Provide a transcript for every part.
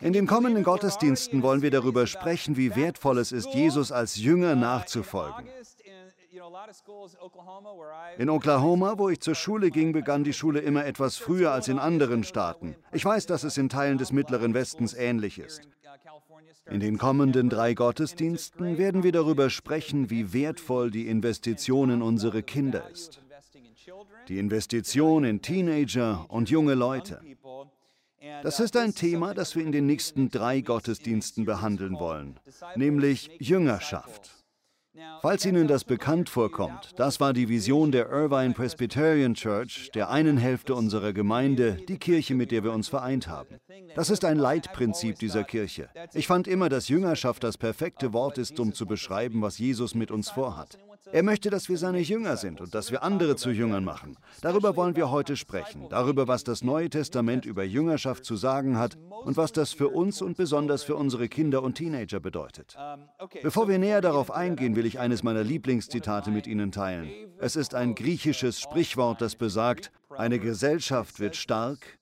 In den kommenden Gottesdiensten wollen wir darüber sprechen, wie wertvoll es ist, Jesus als Jünger nachzufolgen. In Oklahoma, wo ich zur Schule ging, begann die Schule immer etwas früher als in anderen Staaten. Ich weiß, dass es in Teilen des Mittleren Westens ähnlich ist. In den kommenden drei Gottesdiensten werden wir darüber sprechen, wie wertvoll die Investition in unsere Kinder ist. Die Investition in Teenager und junge Leute. Das ist ein Thema, das wir in den nächsten drei Gottesdiensten behandeln wollen, nämlich Jüngerschaft. Falls Ihnen das bekannt vorkommt, das war die Vision der Irvine Presbyterian Church, der einen Hälfte unserer Gemeinde, die Kirche, mit der wir uns vereint haben. Das ist ein Leitprinzip dieser Kirche. Ich fand immer, dass Jüngerschaft das perfekte Wort ist, um zu beschreiben, was Jesus mit uns vorhat. Er möchte, dass wir seine Jünger sind und dass wir andere zu Jüngern machen. Darüber wollen wir heute sprechen, darüber, was das Neue Testament über Jüngerschaft zu sagen hat und was das für uns und besonders für unsere Kinder und Teenager bedeutet. Bevor wir näher darauf eingehen, will ich eines meiner Lieblingszitate mit Ihnen teilen. Es ist ein griechisches Sprichwort, das besagt, eine Gesellschaft wird stark,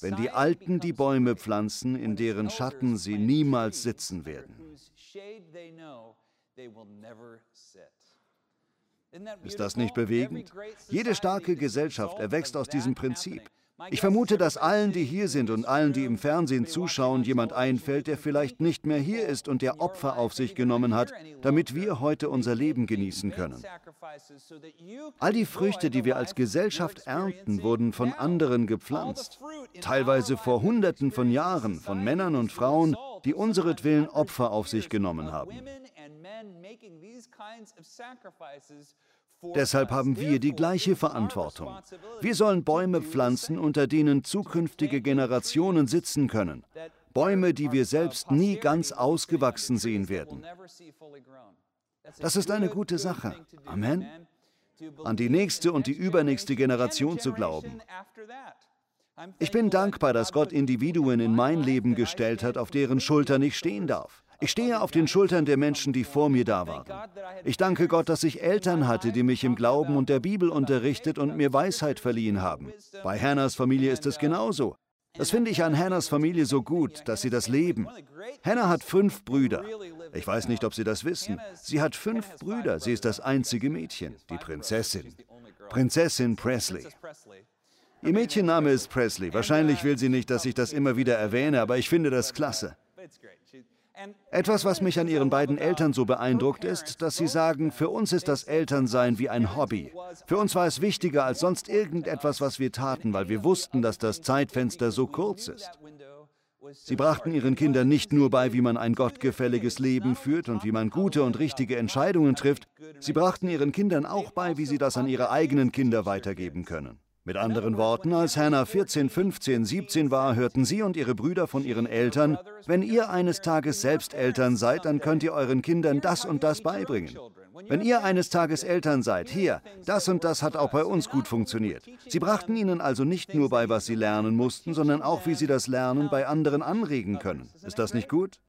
wenn die Alten die Bäume pflanzen, in deren Schatten sie niemals sitzen werden. Ist das nicht bewegend? Jede starke Gesellschaft erwächst aus diesem Prinzip. Ich vermute, dass allen, die hier sind und allen, die im Fernsehen zuschauen, jemand einfällt, der vielleicht nicht mehr hier ist und der Opfer auf sich genommen hat, damit wir heute unser Leben genießen können. All die Früchte, die wir als Gesellschaft ernten, wurden von anderen gepflanzt. Teilweise vor Hunderten von Jahren von Männern und Frauen, die unseretwillen Opfer auf sich genommen haben. Deshalb haben wir die gleiche Verantwortung. Wir sollen Bäume pflanzen, unter denen zukünftige Generationen sitzen können. Bäume, die wir selbst nie ganz ausgewachsen sehen werden. Das ist eine gute Sache. Amen. An die nächste und die übernächste Generation zu glauben. Ich bin dankbar, dass Gott Individuen in mein Leben gestellt hat, auf deren Schultern ich stehen darf. Ich stehe auf den Schultern der Menschen, die vor mir da waren. Ich danke Gott, dass ich Eltern hatte, die mich im Glauben und der Bibel unterrichtet und mir Weisheit verliehen haben. Bei Hannahs Familie ist es genauso. Das finde ich an Hannahs Familie so gut, dass sie das leben. Hannah hat fünf Brüder. Ich weiß nicht, ob Sie das wissen. Sie hat fünf Brüder. Sie ist das einzige Mädchen, die Prinzessin. Prinzessin Presley. Ihr Mädchenname ist Presley. Wahrscheinlich will sie nicht, dass ich das immer wieder erwähne, aber ich finde das klasse. Etwas, was mich an ihren beiden Eltern so beeindruckt, ist, dass sie sagen, für uns ist das Elternsein wie ein Hobby. Für uns war es wichtiger als sonst irgendetwas, was wir taten, weil wir wussten, dass das Zeitfenster so kurz ist. Sie brachten ihren Kindern nicht nur bei, wie man ein gottgefälliges Leben führt und wie man gute und richtige Entscheidungen trifft, sie brachten ihren Kindern auch bei, wie sie das an ihre eigenen Kinder weitergeben können. Mit anderen Worten, als Hannah 14, 15, 17 war, hörten sie und ihre Brüder von ihren Eltern, wenn ihr eines Tages selbst Eltern seid, dann könnt ihr euren Kindern das und das beibringen. Wenn ihr eines Tages Eltern seid, hier, das und das hat auch bei uns gut funktioniert. Sie brachten ihnen also nicht nur bei, was sie lernen mussten, sondern auch, wie sie das Lernen bei anderen anregen können. Ist das nicht gut?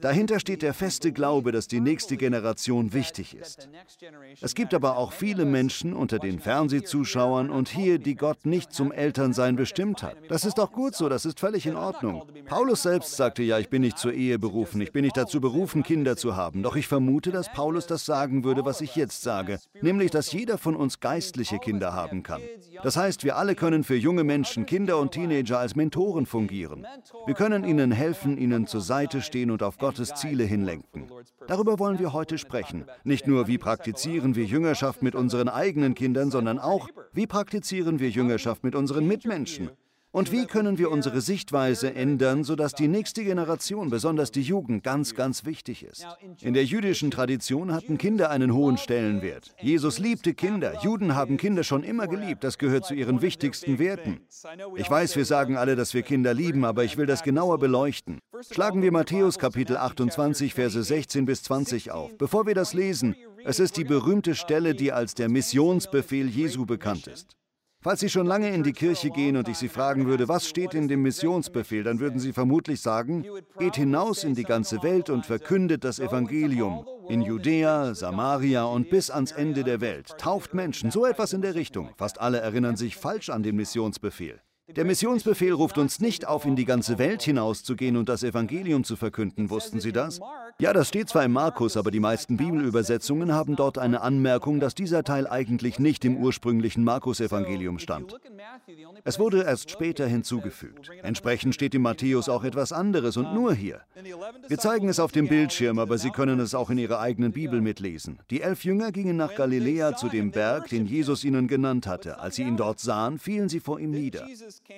Dahinter steht der feste Glaube, dass die nächste Generation wichtig ist. Es gibt aber auch viele Menschen unter den Fernsehzuschauern und hier, die Gott nicht zum Elternsein bestimmt hat. Das ist auch gut so, das ist völlig in Ordnung. Paulus selbst sagte ja, ich bin nicht zur Ehe berufen, ich bin nicht dazu berufen, Kinder zu haben. Doch ich vermute, dass Paulus das sagen würde, was ich jetzt sage, nämlich, dass jeder von uns geistliche Kinder haben kann. Das heißt, wir alle können für junge Menschen, Kinder und Teenager als Mentoren fungieren. Wir können ihnen helfen, ihnen zur Seite stehen und auf Gottes Ziele hinlenken. Darüber wollen wir heute sprechen. Nicht nur, wie praktizieren wir Jüngerschaft mit unseren eigenen Kindern, sondern auch, wie praktizieren wir Jüngerschaft mit unseren Mitmenschen. Und wie können wir unsere Sichtweise ändern, sodass die nächste Generation, besonders die Jugend, ganz, ganz wichtig ist? In der jüdischen Tradition hatten Kinder einen hohen Stellenwert. Jesus liebte Kinder. Juden haben Kinder schon immer geliebt. Das gehört zu ihren wichtigsten Werten. Ich weiß, wir sagen alle, dass wir Kinder lieben, aber ich will das genauer beleuchten. Schlagen wir Matthäus Kapitel 28, Verse 16 bis 20 auf. Bevor wir das lesen, es ist die berühmte Stelle, die als der Missionsbefehl Jesu bekannt ist. Falls Sie schon lange in die Kirche gehen und ich Sie fragen würde, was steht in dem Missionsbefehl, dann würden Sie vermutlich sagen, geht hinaus in die ganze Welt und verkündet das Evangelium in Judäa, Samaria und bis ans Ende der Welt. Tauft Menschen, so etwas in der Richtung. Fast alle erinnern sich falsch an den Missionsbefehl. Der Missionsbefehl ruft uns nicht auf, in die ganze Welt hinauszugehen und das Evangelium zu verkünden. Wussten Sie das? Ja, das steht zwar im Markus, aber die meisten Bibelübersetzungen haben dort eine Anmerkung, dass dieser Teil eigentlich nicht im ursprünglichen Markus-Evangelium stand. Es wurde erst später hinzugefügt. Entsprechend steht in Matthäus auch etwas anderes und nur hier. Wir zeigen es auf dem Bildschirm, aber Sie können es auch in Ihrer eigenen Bibel mitlesen. Die elf Jünger gingen nach Galiläa zu dem Berg, den Jesus ihnen genannt hatte. Als sie ihn dort sahen, fielen sie vor ihm nieder.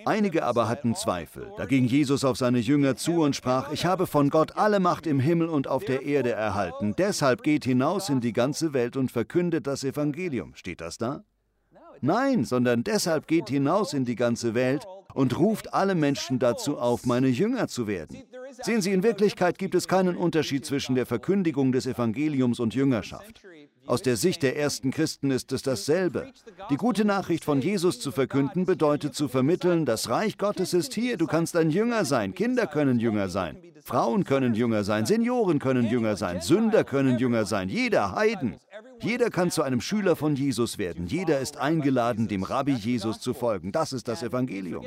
Einige aber hatten Zweifel. Da ging Jesus auf seine Jünger zu und sprach, ich habe von Gott alle Macht im Himmel und auf der Erde erhalten. Deshalb geht hinaus in die ganze Welt und verkündet das Evangelium. Steht das da? Nein, sondern deshalb geht hinaus in die ganze Welt und ruft alle Menschen dazu auf, meine Jünger zu werden. Sehen Sie, in Wirklichkeit gibt es keinen Unterschied zwischen der Verkündigung des Evangeliums und Jüngerschaft. Aus der Sicht der ersten Christen ist es dasselbe. Die gute Nachricht von Jesus zu verkünden bedeutet zu vermitteln, das Reich Gottes ist hier, du kannst ein Jünger sein, Kinder können Jünger sein, Frauen können Jünger sein, Senioren können Jünger sein, Sünder können Jünger sein, jeder Heiden. Jeder kann zu einem Schüler von Jesus werden. Jeder ist eingeladen, dem Rabbi Jesus zu folgen. Das ist das Evangelium.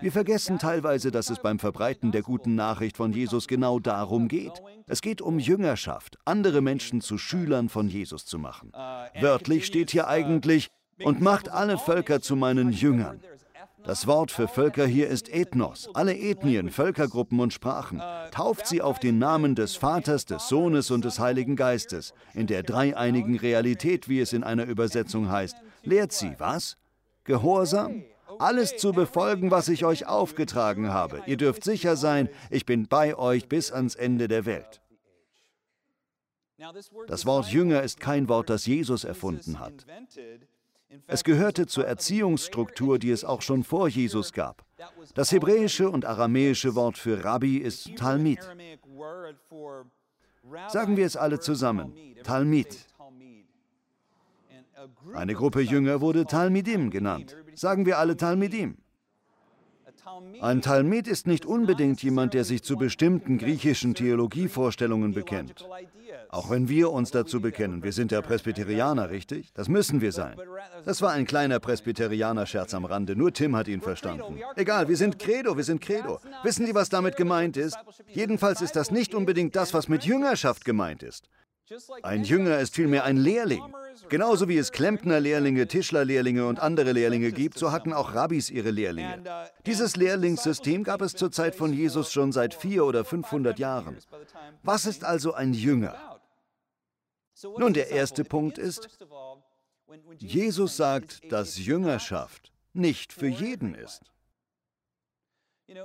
Wir vergessen teilweise, dass es beim Verbreiten der guten Nachricht von Jesus genau darum geht. Es geht um Jüngerschaft, andere Menschen zu Schülern von Jesus zu machen. Wörtlich steht hier eigentlich, und macht alle Völker zu meinen Jüngern. Das Wort für Völker hier ist Ethnos, alle Ethnien, Völkergruppen und Sprachen. Tauft sie auf den Namen des Vaters, des Sohnes und des Heiligen Geistes, in der dreieinigen Realität, wie es in einer Übersetzung heißt. Lehrt sie, was? Gehorsam? Alles zu befolgen, was ich euch aufgetragen habe. Ihr dürft sicher sein, ich bin bei euch bis ans Ende der Welt. Das Wort Jünger ist kein Wort, das Jesus erfunden hat. Es gehörte zur Erziehungsstruktur, die es auch schon vor Jesus gab. Das hebräische und aramäische Wort für Rabbi ist Talmid. Sagen wir es alle zusammen. Talmid. Eine Gruppe Jünger wurde Talmidim genannt. Sagen wir alle Talmidim. Ein Talmid ist nicht unbedingt jemand, der sich zu bestimmten griechischen Theologievorstellungen bekennt. Auch wenn wir uns dazu bekennen, wir sind ja Presbyterianer, richtig? Das müssen wir sein. Das war ein kleiner Presbyterianer-Scherz am Rande, nur Tim hat ihn verstanden. Egal, wir sind Credo, wir sind Credo. Wissen Sie, was damit gemeint ist? Jedenfalls ist das nicht unbedingt das, was mit Jüngerschaft gemeint ist. Ein Jünger ist vielmehr ein Lehrling. Genauso wie es Klempnerlehrlinge, Tischlerlehrlinge und andere Lehrlinge gibt, so hatten auch Rabbis ihre Lehrlinge. Dieses Lehrlingssystem gab es zur Zeit von Jesus schon seit vier oder 500 Jahren. Was ist also ein Jünger? Nun, der erste Punkt ist, Jesus sagt, dass Jüngerschaft nicht für jeden ist.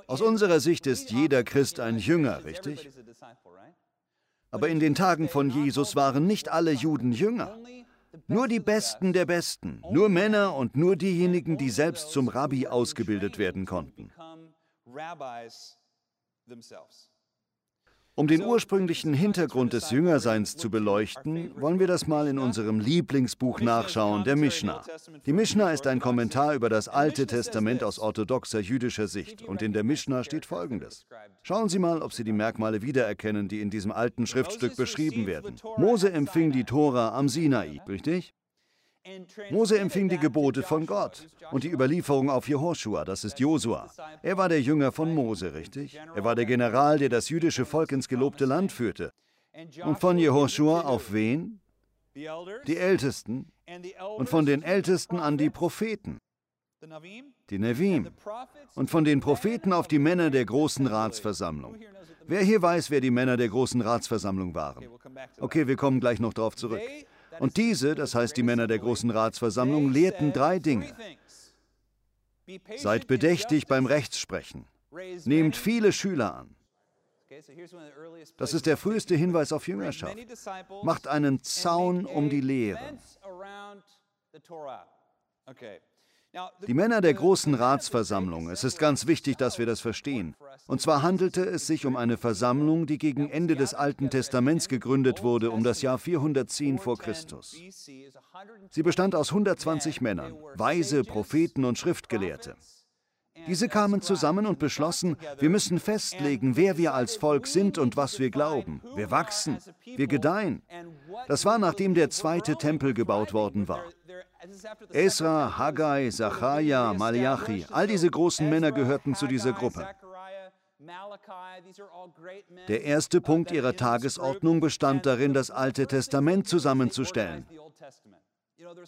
Aus unserer Sicht ist jeder Christ ein Jünger, richtig? Aber in den Tagen von Jesus waren nicht alle Juden Jünger. Nur die Besten der Besten, nur Männer und nur diejenigen, die selbst zum Rabbi ausgebildet werden konnten. Um den ursprünglichen Hintergrund des Jüngerseins zu beleuchten, wollen wir das mal in unserem Lieblingsbuch nachschauen, der Mishnah. Die Mishnah ist ein Kommentar über das Alte Testament aus orthodoxer jüdischer Sicht und in der Mishnah steht Folgendes. Schauen Sie mal, ob Sie die Merkmale wiedererkennen, die in diesem alten Schriftstück beschrieben werden. Mose empfing die Tora am Sinai, richtig? Mose empfing die Gebote von Gott und die Überlieferung auf Jehoshua, das ist Josua. Er war der Jünger von Mose, richtig? Er war der General, der das jüdische Volk ins gelobte Land führte. Und von Jehoshua auf wen? Die Ältesten. Und von den Ältesten an die Propheten. Die Nevim. Und von den Propheten auf die Männer der großen Ratsversammlung. Wer hier weiß, wer die Männer der großen Ratsversammlung waren? Okay, wir kommen gleich noch darauf zurück. Und diese, das heißt die Männer der großen Ratsversammlung, lehrten drei Dinge. Seid bedächtig beim Rechtssprechen. Nehmt viele Schüler an. Das ist der früheste Hinweis auf Jüngerschaft. Macht einen Zaun um die Lehre. Die Männer der großen Ratsversammlung, es ist ganz wichtig, dass wir das verstehen. Und zwar handelte es sich um eine Versammlung, die gegen Ende des Alten Testaments gegründet wurde, um das Jahr 410 vor Christus. Sie bestand aus 120 Männern, Weise, Propheten und Schriftgelehrte. Diese kamen zusammen und beschlossen, wir müssen festlegen, wer wir als Volk sind und was wir glauben. Wir wachsen, wir gedeihen. Das war nachdem der zweite Tempel gebaut worden war. Esra, Haggai, Zachariah, Malachi, all diese großen Männer gehörten zu dieser Gruppe. Der erste Punkt ihrer Tagesordnung bestand darin, das Alte Testament zusammenzustellen.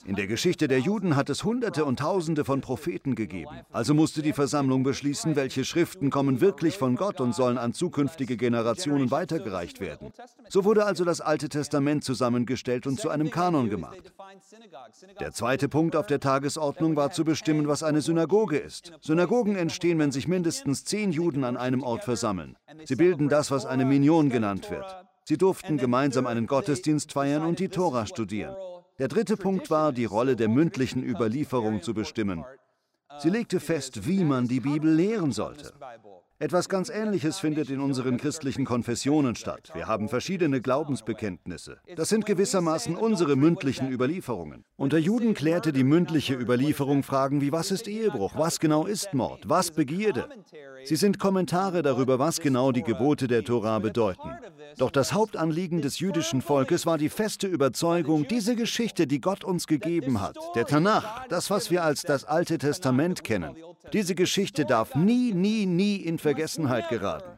In der Geschichte der Juden hat es Hunderte und Tausende von Propheten gegeben. Also musste die Versammlung beschließen, welche Schriften kommen wirklich von Gott und sollen an zukünftige Generationen weitergereicht werden. So wurde also das Alte Testament zusammengestellt und zu einem Kanon gemacht. Der zweite Punkt auf der Tagesordnung war zu bestimmen, was eine Synagoge ist. Synagogen entstehen, wenn sich mindestens zehn Juden an einem Ort versammeln. Sie bilden das, was eine Minion genannt wird. Sie durften gemeinsam einen Gottesdienst feiern und die Tora studieren. Der dritte Punkt war, die Rolle der mündlichen Überlieferung zu bestimmen. Sie legte fest, wie man die Bibel lehren sollte. Etwas ganz Ähnliches findet in unseren christlichen Konfessionen statt. Wir haben verschiedene Glaubensbekenntnisse. Das sind gewissermaßen unsere mündlichen Überlieferungen. Unter Juden klärte die mündliche Überlieferung Fragen wie was ist Ehebruch, was genau ist Mord, was Begierde. Sie sind Kommentare darüber, was genau die Gebote der Tora bedeuten. Doch das Hauptanliegen des jüdischen Volkes war die feste Überzeugung, diese Geschichte, die Gott uns gegeben hat, der Tanach, das, was wir als das Alte Testament kennen, diese Geschichte darf nie, nie, nie in Vergessenheit geraten.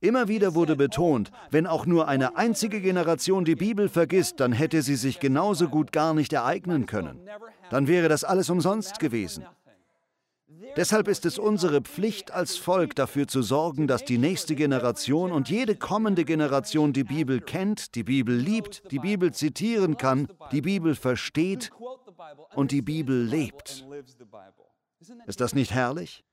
Immer wieder wurde betont, wenn auch nur eine einzige Generation die Bibel vergisst, dann hätte sie sich genauso gut gar nicht ereignen können. Dann wäre das alles umsonst gewesen. Deshalb ist es unsere Pflicht als Volk dafür zu sorgen, dass die nächste Generation und jede kommende Generation die Bibel kennt, die Bibel liebt, die Bibel zitieren kann, die Bibel versteht und die Bibel lebt. Ist das nicht herrlich?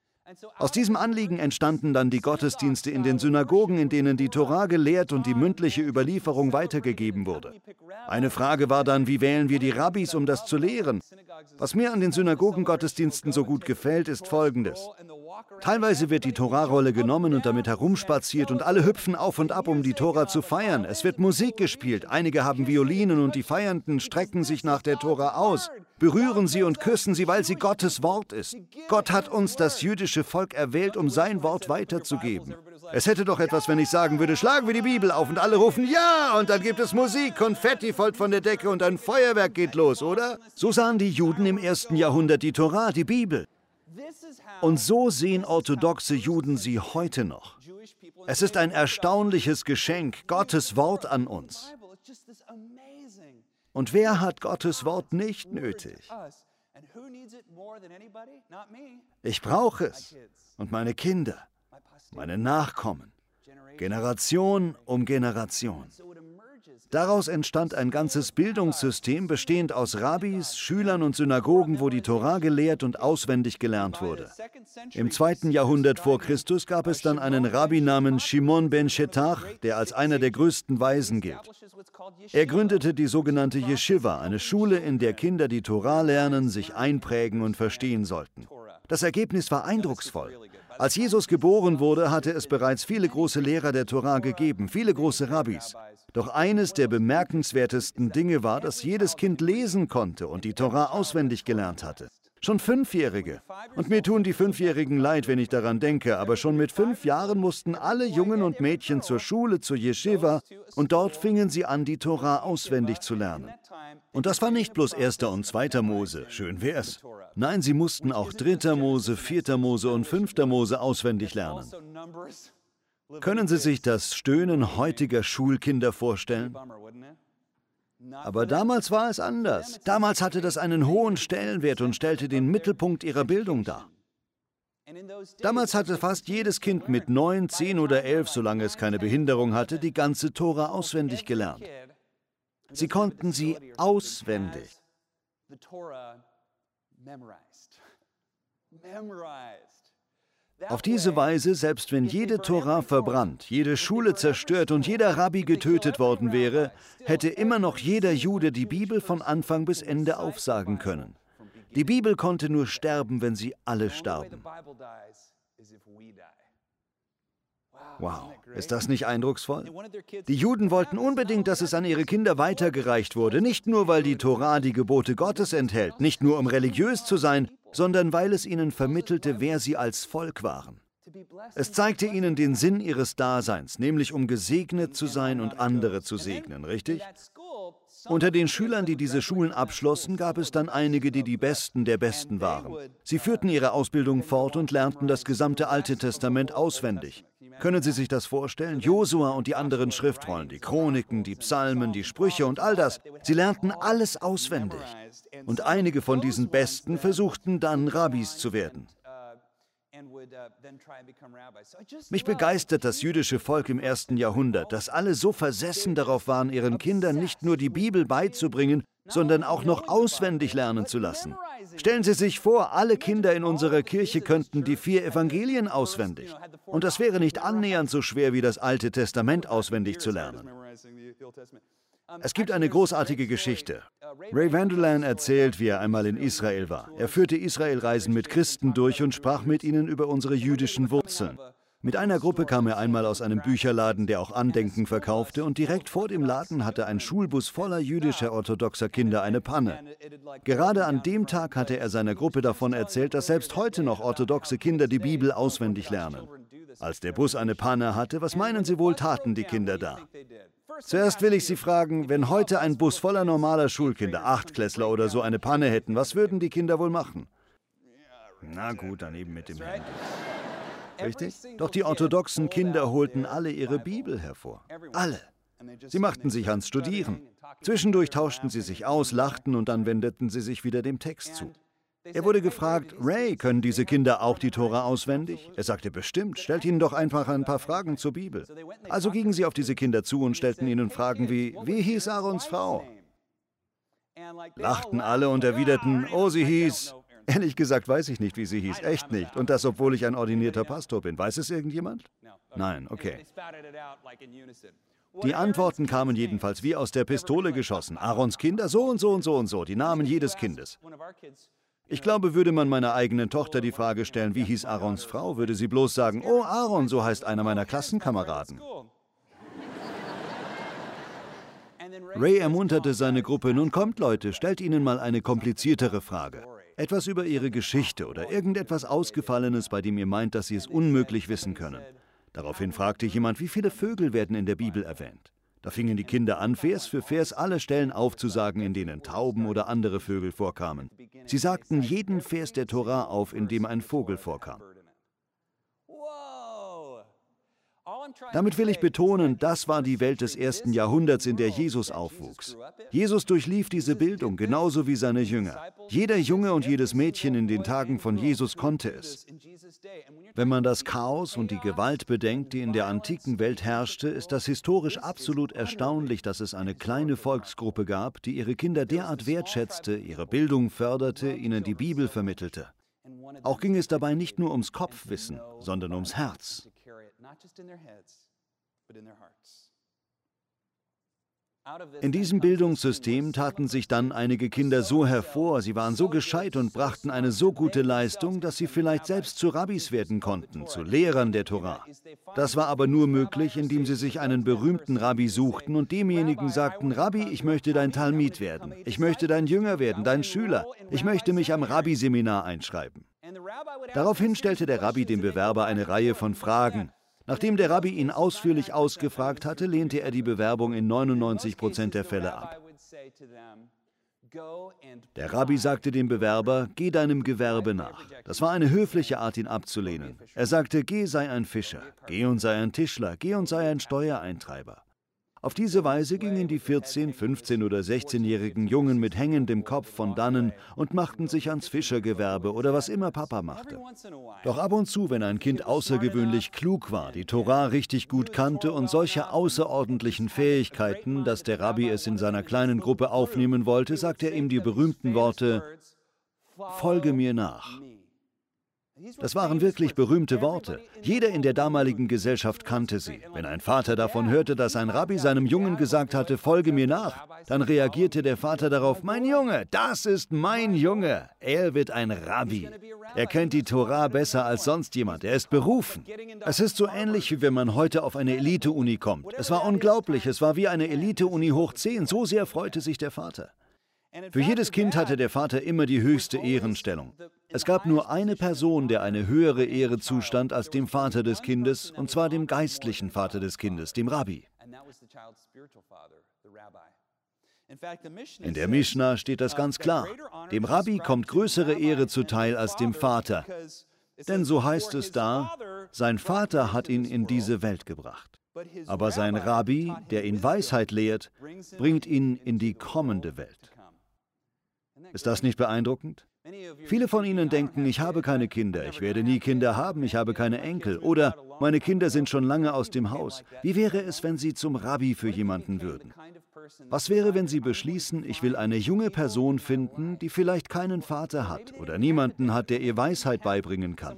Aus diesem Anliegen entstanden dann die Gottesdienste in den Synagogen, in denen die Torah gelehrt und die mündliche Überlieferung weitergegeben wurde. Eine Frage war dann, wie wählen wir die Rabbis, um das zu lehren? Was mir an den Synagogengottesdiensten so gut gefällt, ist folgendes. Teilweise wird die Torahrolle genommen und damit herumspaziert und alle hüpfen auf und ab, um die Tora zu feiern. Es wird Musik gespielt, einige haben Violinen und die Feiernden strecken sich nach der Tora aus, berühren sie und küssen sie, weil sie Gottes Wort ist. Gott hat uns, das jüdische Volk, erwählt, um sein Wort weiterzugeben. Es hätte doch etwas, wenn ich sagen würde, schlagen wir die Bibel auf und alle rufen Ja und dann gibt es Musik, Konfetti folgt von der Decke und ein Feuerwerk geht los, oder? So sahen die Juden im ersten Jahrhundert die Tora, die Bibel. Und so sehen orthodoxe Juden sie heute noch. Es ist ein erstaunliches Geschenk, Gottes Wort an uns. Und wer hat Gottes Wort nicht nötig? Ich brauche es. und meine Kinder, meine Nachkommen, Generation. Um Generation. Daraus entstand ein ganzes Bildungssystem bestehend aus Rabbis, Schülern und Synagogen, wo die Torah gelehrt und auswendig gelernt wurde. Im zweiten Jahrhundert vor Christus gab es dann einen Rabbi namens Shimon ben Shetach, der als einer der größten Weisen gilt. Er gründete die sogenannte Yeshiva, eine Schule, in der Kinder die Torah lernen, sich einprägen und verstehen sollten. Das Ergebnis war eindrucksvoll. Als Jesus geboren wurde, hatte es bereits viele große Lehrer der Torah gegeben, viele große Rabbis. Doch eines der bemerkenswertesten Dinge war, dass jedes Kind lesen konnte und die Tora auswendig gelernt hatte. Schon Fünfjährige. Und mir tun die Fünfjährigen leid, wenn ich daran denke, aber schon mit fünf Jahren mussten alle Jungen und Mädchen zur Schule, zur Yeshiva, und dort fingen sie an, die Tora auswendig zu lernen. Und das war nicht bloß erster und zweiter Mose, schön wär's. Nein, sie mussten auch dritter Mose, vierter Mose und fünfter Mose auswendig lernen. Können Sie sich das Stöhnen heutiger Schulkinder vorstellen? Aber damals war es anders. Damals hatte das einen hohen Stellenwert und stellte den Mittelpunkt ihrer Bildung dar. Damals hatte fast jedes Kind mit neun, zehn oder elf, solange es keine Behinderung hatte, die ganze Tora auswendig gelernt. Sie konnten sie auswendig. Auf diese Weise, selbst wenn jede Tora verbrannt, jede Schule zerstört und jeder Rabbi getötet worden wäre, hätte immer noch jeder Jude die Bibel von Anfang bis Ende aufsagen können. Die Bibel konnte nur sterben, wenn sie alle starben. Wow, ist das nicht eindrucksvoll? Die Juden wollten unbedingt, dass es an ihre Kinder weitergereicht wurde, nicht nur weil die Tora die Gebote Gottes enthält, nicht nur um religiös zu sein, sondern weil es ihnen vermittelte, wer sie als Volk waren. Es zeigte ihnen den Sinn ihres Daseins, nämlich um gesegnet zu sein und andere zu segnen, richtig? Unter den Schülern, die diese Schulen abschlossen, gab es dann einige, die die Besten der Besten waren. Sie führten ihre Ausbildung fort und lernten das gesamte Alte Testament auswendig. Können Sie sich das vorstellen? Josua und die anderen Schriftrollen, die Chroniken, die Psalmen, die Sprüche und all das, sie lernten alles auswendig. Und einige von diesen Besten versuchten dann Rabbis zu werden. Mich begeistert das jüdische Volk im ersten Jahrhundert, dass alle so versessen darauf waren, ihren Kindern nicht nur die Bibel beizubringen, sondern auch noch auswendig lernen zu lassen. Stellen Sie sich vor, alle Kinder in unserer Kirche könnten die vier Evangelien auswendig. Und das wäre nicht annähernd so schwer wie das Alte Testament auswendig zu lernen. Es gibt eine großartige Geschichte. Ray Vanderland erzählt, wie er einmal in Israel war. Er führte Israelreisen mit Christen durch und sprach mit ihnen über unsere jüdischen Wurzeln. Mit einer Gruppe kam er einmal aus einem Bücherladen, der auch Andenken verkaufte, und direkt vor dem Laden hatte ein Schulbus voller jüdischer orthodoxer Kinder eine Panne. Gerade an dem Tag hatte er seiner Gruppe davon erzählt, dass selbst heute noch orthodoxe Kinder die Bibel auswendig lernen. Als der Bus eine Panne hatte, was meinen Sie wohl taten die Kinder da? Zuerst will ich Sie fragen, wenn heute ein Bus voller normaler Schulkinder, Achtklässler oder so, eine Panne hätten, was würden die Kinder wohl machen? Na gut, dann eben mit dem Handy. Richtig? Doch die orthodoxen Kinder holten alle ihre Bibel hervor. Alle. Sie machten sich ans Studieren. Zwischendurch tauschten sie sich aus, lachten und dann wendeten sie sich wieder dem Text zu. Er wurde gefragt, Ray, können diese Kinder auch die Tora auswendig? Er sagte, bestimmt, stellt ihnen doch einfach ein paar Fragen zur Bibel. Also gingen sie auf diese Kinder zu und stellten ihnen Fragen wie, wie hieß Aarons Frau? Lachten alle und erwiderten, oh, sie hieß. Ehrlich gesagt weiß ich nicht, wie sie hieß, echt nicht. Und das, obwohl ich ein ordinierter Pastor bin. Weiß es irgendjemand? Nein, okay. Die Antworten kamen jedenfalls wie aus der Pistole geschossen. Aarons Kinder, so und so und so und so, die Namen jedes Kindes. Ich glaube, würde man meiner eigenen Tochter die Frage stellen, wie hieß Aarons Frau, würde sie bloß sagen, oh Aaron, so heißt einer meiner Klassenkameraden. Ray ermunterte seine Gruppe, nun kommt Leute, stellt ihnen mal eine kompliziertere Frage. Etwas über ihre Geschichte oder irgendetwas Ausgefallenes, bei dem ihr meint, dass sie es unmöglich wissen können. Daraufhin fragte jemand, wie viele Vögel werden in der Bibel erwähnt. Da fingen die Kinder an, Vers für Vers alle Stellen aufzusagen, in denen Tauben oder andere Vögel vorkamen. Sie sagten jeden Vers der Torah auf, in dem ein Vogel vorkam. Damit will ich betonen, das war die Welt des ersten Jahrhunderts, in der Jesus aufwuchs. Jesus durchlief diese Bildung genauso wie seine Jünger. Jeder Junge und jedes Mädchen in den Tagen von Jesus konnte es. Wenn man das Chaos und die Gewalt bedenkt, die in der antiken Welt herrschte, ist das historisch absolut erstaunlich, dass es eine kleine Volksgruppe gab, die ihre Kinder derart wertschätzte, ihre Bildung förderte, ihnen die Bibel vermittelte. Auch ging es dabei nicht nur ums Kopfwissen, sondern ums Herz in diesem Bildungssystem taten sich dann einige Kinder so hervor, sie waren so gescheit und brachten eine so gute Leistung, dass sie vielleicht selbst zu Rabbis werden konnten, zu Lehrern der Torah. Das war aber nur möglich, indem sie sich einen berühmten Rabbi suchten und demjenigen sagten, Rabbi, ich möchte dein Talmid werden, ich möchte dein Jünger werden, dein Schüler, ich möchte mich am Rabbi-Seminar einschreiben. Daraufhin stellte der Rabbi dem Bewerber eine Reihe von Fragen. Nachdem der Rabbi ihn ausführlich ausgefragt hatte, lehnte er die Bewerbung in 99 Prozent der Fälle ab. Der Rabbi sagte dem Bewerber, geh deinem Gewerbe nach. Das war eine höfliche Art, ihn abzulehnen. Er sagte, geh sei ein Fischer, geh und sei ein Tischler, geh und sei ein Steuereintreiber. Auf diese Weise gingen die 14, 15 oder 16-jährigen Jungen mit hängendem Kopf von dannen und machten sich ans Fischergewerbe oder was immer Papa machte. Doch ab und zu, wenn ein Kind außergewöhnlich klug war, die Torah richtig gut kannte und solche außerordentlichen Fähigkeiten, dass der Rabbi es in seiner kleinen Gruppe aufnehmen wollte, sagte er ihm die berühmten Worte, Folge mir nach. Das waren wirklich berühmte Worte. Jeder in der damaligen Gesellschaft kannte sie. Wenn ein Vater davon hörte, dass ein Rabbi seinem Jungen gesagt hatte, folge mir nach, dann reagierte der Vater darauf, mein Junge, das ist mein Junge. Er wird ein Rabbi. Er kennt die Torah besser als sonst jemand. Er ist berufen. Es ist so ähnlich, wie wenn man heute auf eine Elite-Uni kommt. Es war unglaublich. Es war wie eine Elite-Uni hoch 10. So sehr freute sich der Vater. Für jedes Kind hatte der Vater immer die höchste Ehrenstellung. Es gab nur eine Person, der eine höhere Ehre zustand als dem Vater des Kindes, und zwar dem geistlichen Vater des Kindes, dem Rabbi. In der Mishnah steht das ganz klar. Dem Rabbi kommt größere Ehre zuteil als dem Vater. Denn so heißt es da, sein Vater hat ihn in diese Welt gebracht. Aber sein Rabbi, der ihn Weisheit lehrt, bringt ihn in die kommende Welt. Ist das nicht beeindruckend? Viele von Ihnen denken, ich habe keine Kinder, ich werde nie Kinder haben, ich habe keine Enkel oder meine Kinder sind schon lange aus dem Haus. Wie wäre es, wenn Sie zum Rabbi für jemanden würden? Was wäre, wenn Sie beschließen, ich will eine junge Person finden, die vielleicht keinen Vater hat oder niemanden hat, der ihr Weisheit beibringen kann?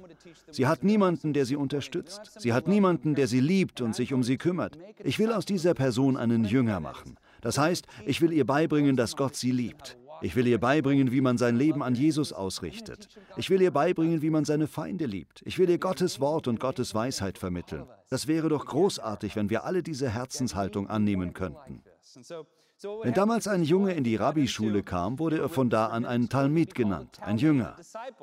Sie hat niemanden, der sie unterstützt. Sie hat niemanden, der sie liebt und sich um sie kümmert. Ich will aus dieser Person einen Jünger machen. Das heißt, ich will ihr beibringen, dass Gott sie liebt. Ich will ihr beibringen, wie man sein Leben an Jesus ausrichtet. Ich will ihr beibringen, wie man seine Feinde liebt. Ich will ihr Gottes Wort und Gottes Weisheit vermitteln. Das wäre doch großartig, wenn wir alle diese Herzenshaltung annehmen könnten. Wenn damals ein Junge in die Rabbischule kam, wurde er von da an ein Talmid genannt, ein Jünger.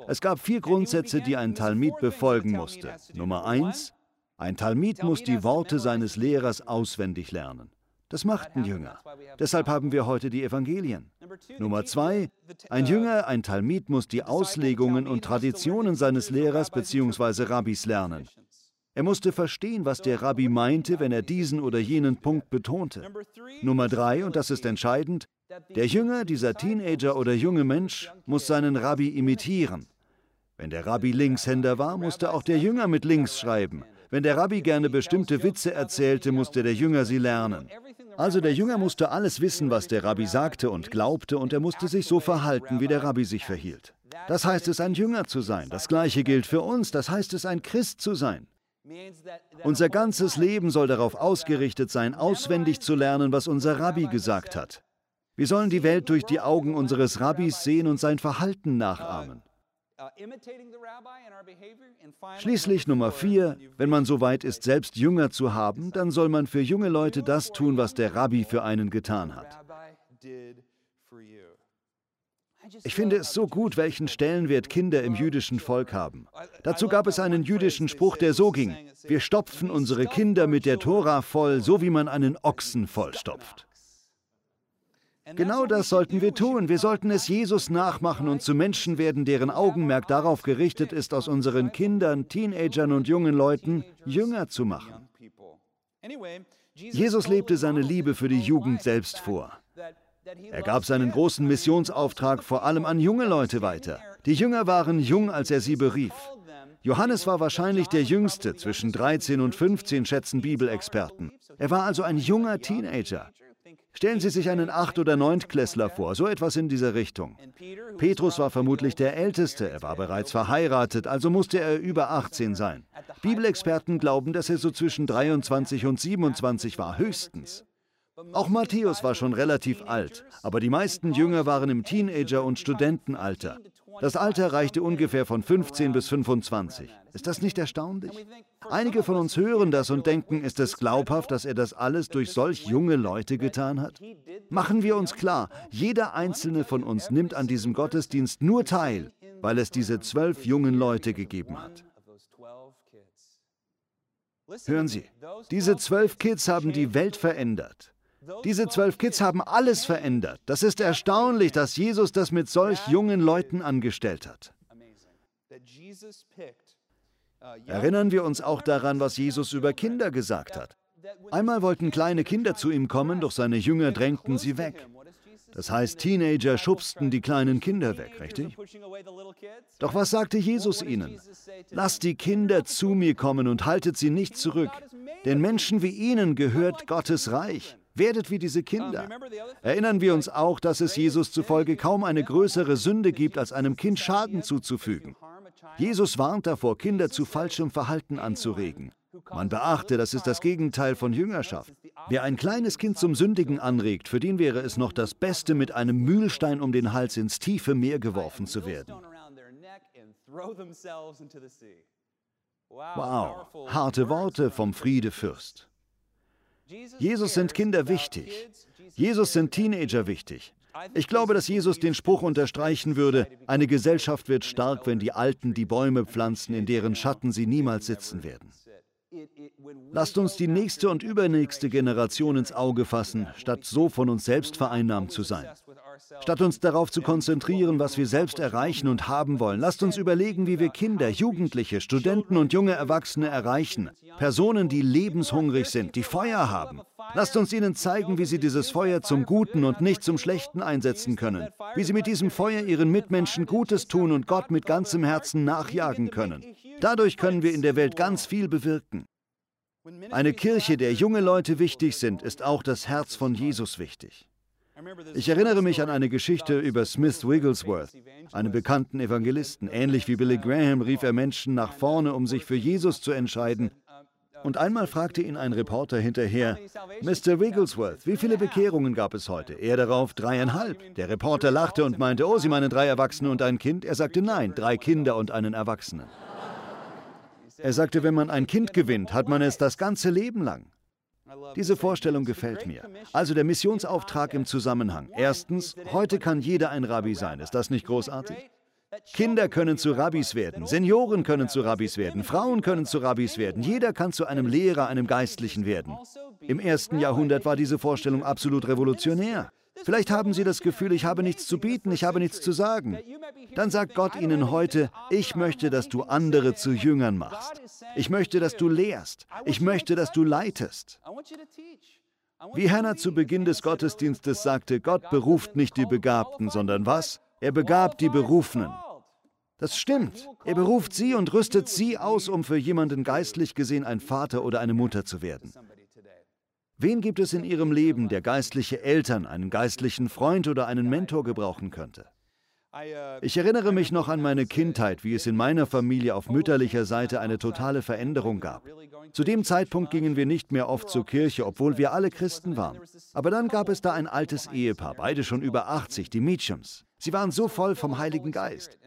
Es gab vier Grundsätze, die ein Talmid befolgen musste. Nummer eins, ein Talmid muss die Worte seines Lehrers auswendig lernen. Das machten Jünger. Deshalb haben wir heute die Evangelien. Nummer zwei, ein Jünger, ein Talmid muss die Auslegungen und Traditionen seines Lehrers bzw. Rabbis lernen. Er musste verstehen, was der Rabbi meinte, wenn er diesen oder jenen Punkt betonte. Nummer drei, und das ist entscheidend, der Jünger, dieser Teenager oder junge Mensch, muss seinen Rabbi imitieren. Wenn der Rabbi Linkshänder war, musste auch der Jünger mit links schreiben. Wenn der Rabbi gerne bestimmte Witze erzählte, musste der Jünger sie lernen. Also der Jünger musste alles wissen, was der Rabbi sagte und glaubte, und er musste sich so verhalten, wie der Rabbi sich verhielt. Das heißt es, ein Jünger zu sein. Das gleiche gilt für uns. Das heißt es, ein Christ zu sein. Unser ganzes Leben soll darauf ausgerichtet sein, auswendig zu lernen, was unser Rabbi gesagt hat. Wir sollen die Welt durch die Augen unseres Rabbis sehen und sein Verhalten nachahmen. Uh, Schließlich Nummer vier, wenn man so weit ist, selbst Jünger zu haben, dann soll man für junge Leute das tun, was der Rabbi für einen getan hat. Ich finde es so gut, welchen Stellenwert Kinder im jüdischen Volk haben. Dazu gab es einen jüdischen Spruch, der so ging, wir stopfen unsere Kinder mit der Tora voll, so wie man einen Ochsen vollstopft. Genau das sollten wir tun. Wir sollten es Jesus nachmachen und zu Menschen werden, deren Augenmerk darauf gerichtet ist, aus unseren Kindern, Teenagern und jungen Leuten Jünger zu machen. Jesus lebte seine Liebe für die Jugend selbst vor. Er gab seinen großen Missionsauftrag vor allem an junge Leute weiter. Die Jünger waren jung, als er sie berief. Johannes war wahrscheinlich der jüngste, zwischen 13 und 15 schätzen Bibelexperten. Er war also ein junger Teenager. Stellen Sie sich einen Acht- oder Neuntklässler vor, so etwas in dieser Richtung. Petrus war vermutlich der Älteste, er war bereits verheiratet, also musste er über 18 sein. Bibelexperten glauben, dass er so zwischen 23 und 27 war, höchstens. Auch Matthäus war schon relativ alt, aber die meisten Jünger waren im Teenager- und Studentenalter. Das Alter reichte ungefähr von 15 bis 25. Ist das nicht erstaunlich? Einige von uns hören das und denken, ist es glaubhaft, dass er das alles durch solch junge Leute getan hat? Machen wir uns klar, jeder einzelne von uns nimmt an diesem Gottesdienst nur teil, weil es diese zwölf jungen Leute gegeben hat. Hören Sie, diese zwölf Kids haben die Welt verändert. Diese zwölf Kids haben alles verändert. Das ist erstaunlich, dass Jesus das mit solch jungen Leuten angestellt hat. Erinnern wir uns auch daran, was Jesus über Kinder gesagt hat. Einmal wollten kleine Kinder zu ihm kommen, doch seine Jünger drängten sie weg. Das heißt, Teenager schubsten die kleinen Kinder weg, richtig? Doch was sagte Jesus ihnen? Lasst die Kinder zu mir kommen und haltet sie nicht zurück, denn Menschen wie ihnen gehört Gottes Reich. Werdet wie diese Kinder. Erinnern wir uns auch, dass es Jesus zufolge kaum eine größere Sünde gibt, als einem Kind Schaden zuzufügen. Jesus warnt davor, Kinder zu falschem Verhalten anzuregen. Man beachte, das ist das Gegenteil von Jüngerschaft. Wer ein kleines Kind zum Sündigen anregt, für den wäre es noch das Beste, mit einem Mühlstein um den Hals ins tiefe Meer geworfen zu werden. Wow, harte Worte vom Friedefürst. Jesus sind Kinder wichtig. Jesus sind Teenager wichtig. Ich glaube, dass Jesus den Spruch unterstreichen würde, eine Gesellschaft wird stark, wenn die Alten die Bäume pflanzen, in deren Schatten sie niemals sitzen werden. Lasst uns die nächste und übernächste Generation ins Auge fassen, statt so von uns selbst vereinnahmt zu sein. Statt uns darauf zu konzentrieren, was wir selbst erreichen und haben wollen, lasst uns überlegen, wie wir Kinder, Jugendliche, Studenten und junge Erwachsene erreichen. Personen, die lebenshungrig sind, die Feuer haben. Lasst uns ihnen zeigen, wie sie dieses Feuer zum Guten und nicht zum Schlechten einsetzen können. Wie sie mit diesem Feuer ihren Mitmenschen Gutes tun und Gott mit ganzem Herzen nachjagen können. Dadurch können wir in der Welt ganz viel bewirken. Eine Kirche, der junge Leute wichtig sind, ist auch das Herz von Jesus wichtig. Ich erinnere mich an eine Geschichte über Smith Wigglesworth, einen bekannten Evangelisten. Ähnlich wie Billy Graham rief er Menschen nach vorne, um sich für Jesus zu entscheiden. Und einmal fragte ihn ein Reporter hinterher, Mr. Wigglesworth, wie viele Bekehrungen gab es heute? Er darauf dreieinhalb. Der Reporter lachte und meinte, oh, Sie meinen drei Erwachsene und ein Kind? Er sagte, nein, drei Kinder und einen Erwachsenen. Er sagte, wenn man ein Kind gewinnt, hat man es das ganze Leben lang. Diese Vorstellung gefällt mir. Also der Missionsauftrag im Zusammenhang. Erstens, heute kann jeder ein Rabbi sein. Ist das nicht großartig? Kinder können zu Rabbis werden, Senioren können zu Rabbis werden, Frauen können zu Rabbis werden, jeder kann zu einem Lehrer, einem Geistlichen werden. Im ersten Jahrhundert war diese Vorstellung absolut revolutionär. Vielleicht haben Sie das Gefühl, ich habe nichts zu bieten, ich habe nichts zu sagen. Dann sagt Gott Ihnen heute, ich möchte, dass du andere zu Jüngern machst. Ich möchte, dass du lehrst. Ich möchte, dass du leitest. Wie Hannah zu Beginn des Gottesdienstes sagte, Gott beruft nicht die Begabten, sondern was? Er begabt die Berufenen. Das stimmt. Er beruft sie und rüstet sie aus, um für jemanden geistlich gesehen ein Vater oder eine Mutter zu werden. Wen gibt es in Ihrem Leben, der geistliche Eltern, einen geistlichen Freund oder einen Mentor gebrauchen könnte? Ich erinnere mich noch an meine Kindheit, wie es in meiner Familie auf mütterlicher Seite eine totale Veränderung gab. Zu dem Zeitpunkt gingen wir nicht mehr oft zur Kirche, obwohl wir alle Christen waren. Aber dann gab es da ein altes Ehepaar, beide schon über 80, die Meachams. Sie waren so voll vom Heiligen Geist.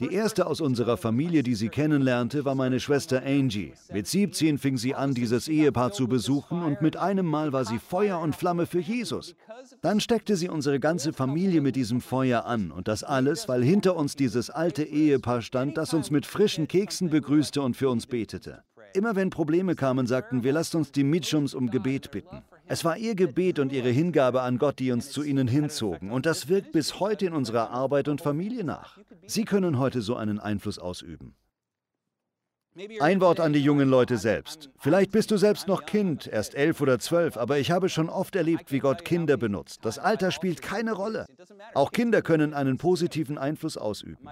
Die erste aus unserer Familie, die sie kennenlernte, war meine Schwester Angie. Mit 17 fing sie an, dieses Ehepaar zu besuchen und mit einem Mal war sie Feuer und Flamme für Jesus. Dann steckte sie unsere ganze Familie mit diesem Feuer an und das alles, weil hinter uns dieses alte Ehepaar stand, das uns mit frischen Keksen begrüßte und für uns betete. Immer wenn Probleme kamen, sagten wir, lasst uns die Mitchums um Gebet bitten. Es war ihr Gebet und ihre Hingabe an Gott, die uns zu ihnen hinzogen. Und das wirkt bis heute in unserer Arbeit und Familie nach. Sie können heute so einen Einfluss ausüben. Ein Wort an die jungen Leute selbst. Vielleicht bist du selbst noch Kind, erst elf oder zwölf, aber ich habe schon oft erlebt, wie Gott Kinder benutzt. Das Alter spielt keine Rolle. Auch Kinder können einen positiven Einfluss ausüben.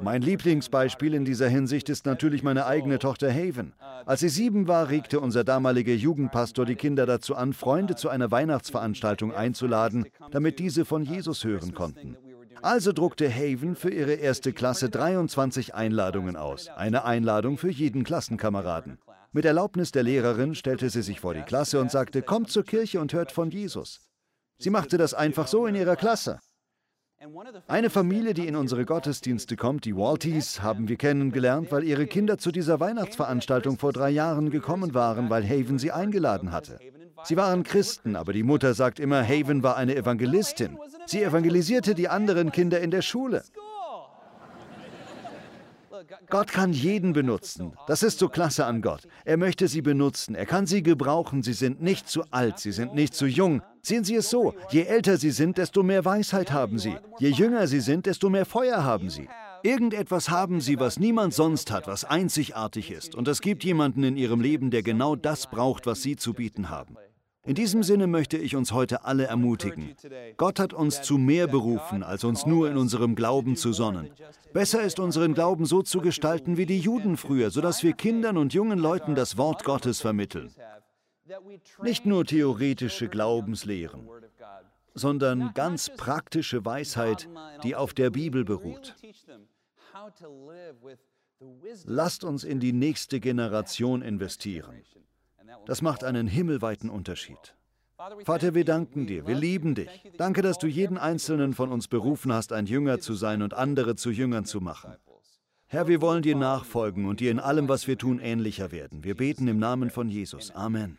Mein Lieblingsbeispiel in dieser Hinsicht ist natürlich meine eigene Tochter Haven. Als sie sieben war, regte unser damaliger Jugendpastor die Kinder dazu an, Freunde zu einer Weihnachtsveranstaltung einzuladen, damit diese von Jesus hören konnten. Also druckte Haven für ihre erste Klasse 23 Einladungen aus. Eine Einladung für jeden Klassenkameraden. Mit Erlaubnis der Lehrerin stellte sie sich vor die Klasse und sagte, kommt zur Kirche und hört von Jesus. Sie machte das einfach so in ihrer Klasse. Eine Familie, die in unsere Gottesdienste kommt, die Walties, haben wir kennengelernt, weil ihre Kinder zu dieser Weihnachtsveranstaltung vor drei Jahren gekommen waren, weil Haven sie eingeladen hatte. Sie waren Christen, aber die Mutter sagt immer, Haven war eine Evangelistin. Sie evangelisierte die anderen Kinder in der Schule. Gott kann jeden benutzen. Das ist so klasse an Gott. Er möchte sie benutzen. Er kann sie gebrauchen. Sie sind nicht zu alt. Sie sind nicht zu jung. Sehen Sie es so. Je älter sie sind, desto mehr Weisheit haben sie. Je jünger sie sind, desto mehr Feuer haben sie. Irgendetwas haben sie, was niemand sonst hat, was einzigartig ist. Und es gibt jemanden in ihrem Leben, der genau das braucht, was sie zu bieten haben. In diesem Sinne möchte ich uns heute alle ermutigen. Gott hat uns zu mehr berufen, als uns nur in unserem Glauben zu sonnen. Besser ist unseren Glauben so zu gestalten wie die Juden früher, sodass wir Kindern und jungen Leuten das Wort Gottes vermitteln. Nicht nur theoretische Glaubenslehren, sondern ganz praktische Weisheit, die auf der Bibel beruht. Lasst uns in die nächste Generation investieren. Das macht einen himmelweiten Unterschied. Vater, wir danken dir, wir lieben dich. Danke, dass du jeden einzelnen von uns berufen hast, ein Jünger zu sein und andere zu Jüngern zu machen. Herr, wir wollen dir nachfolgen und dir in allem, was wir tun, ähnlicher werden. Wir beten im Namen von Jesus. Amen.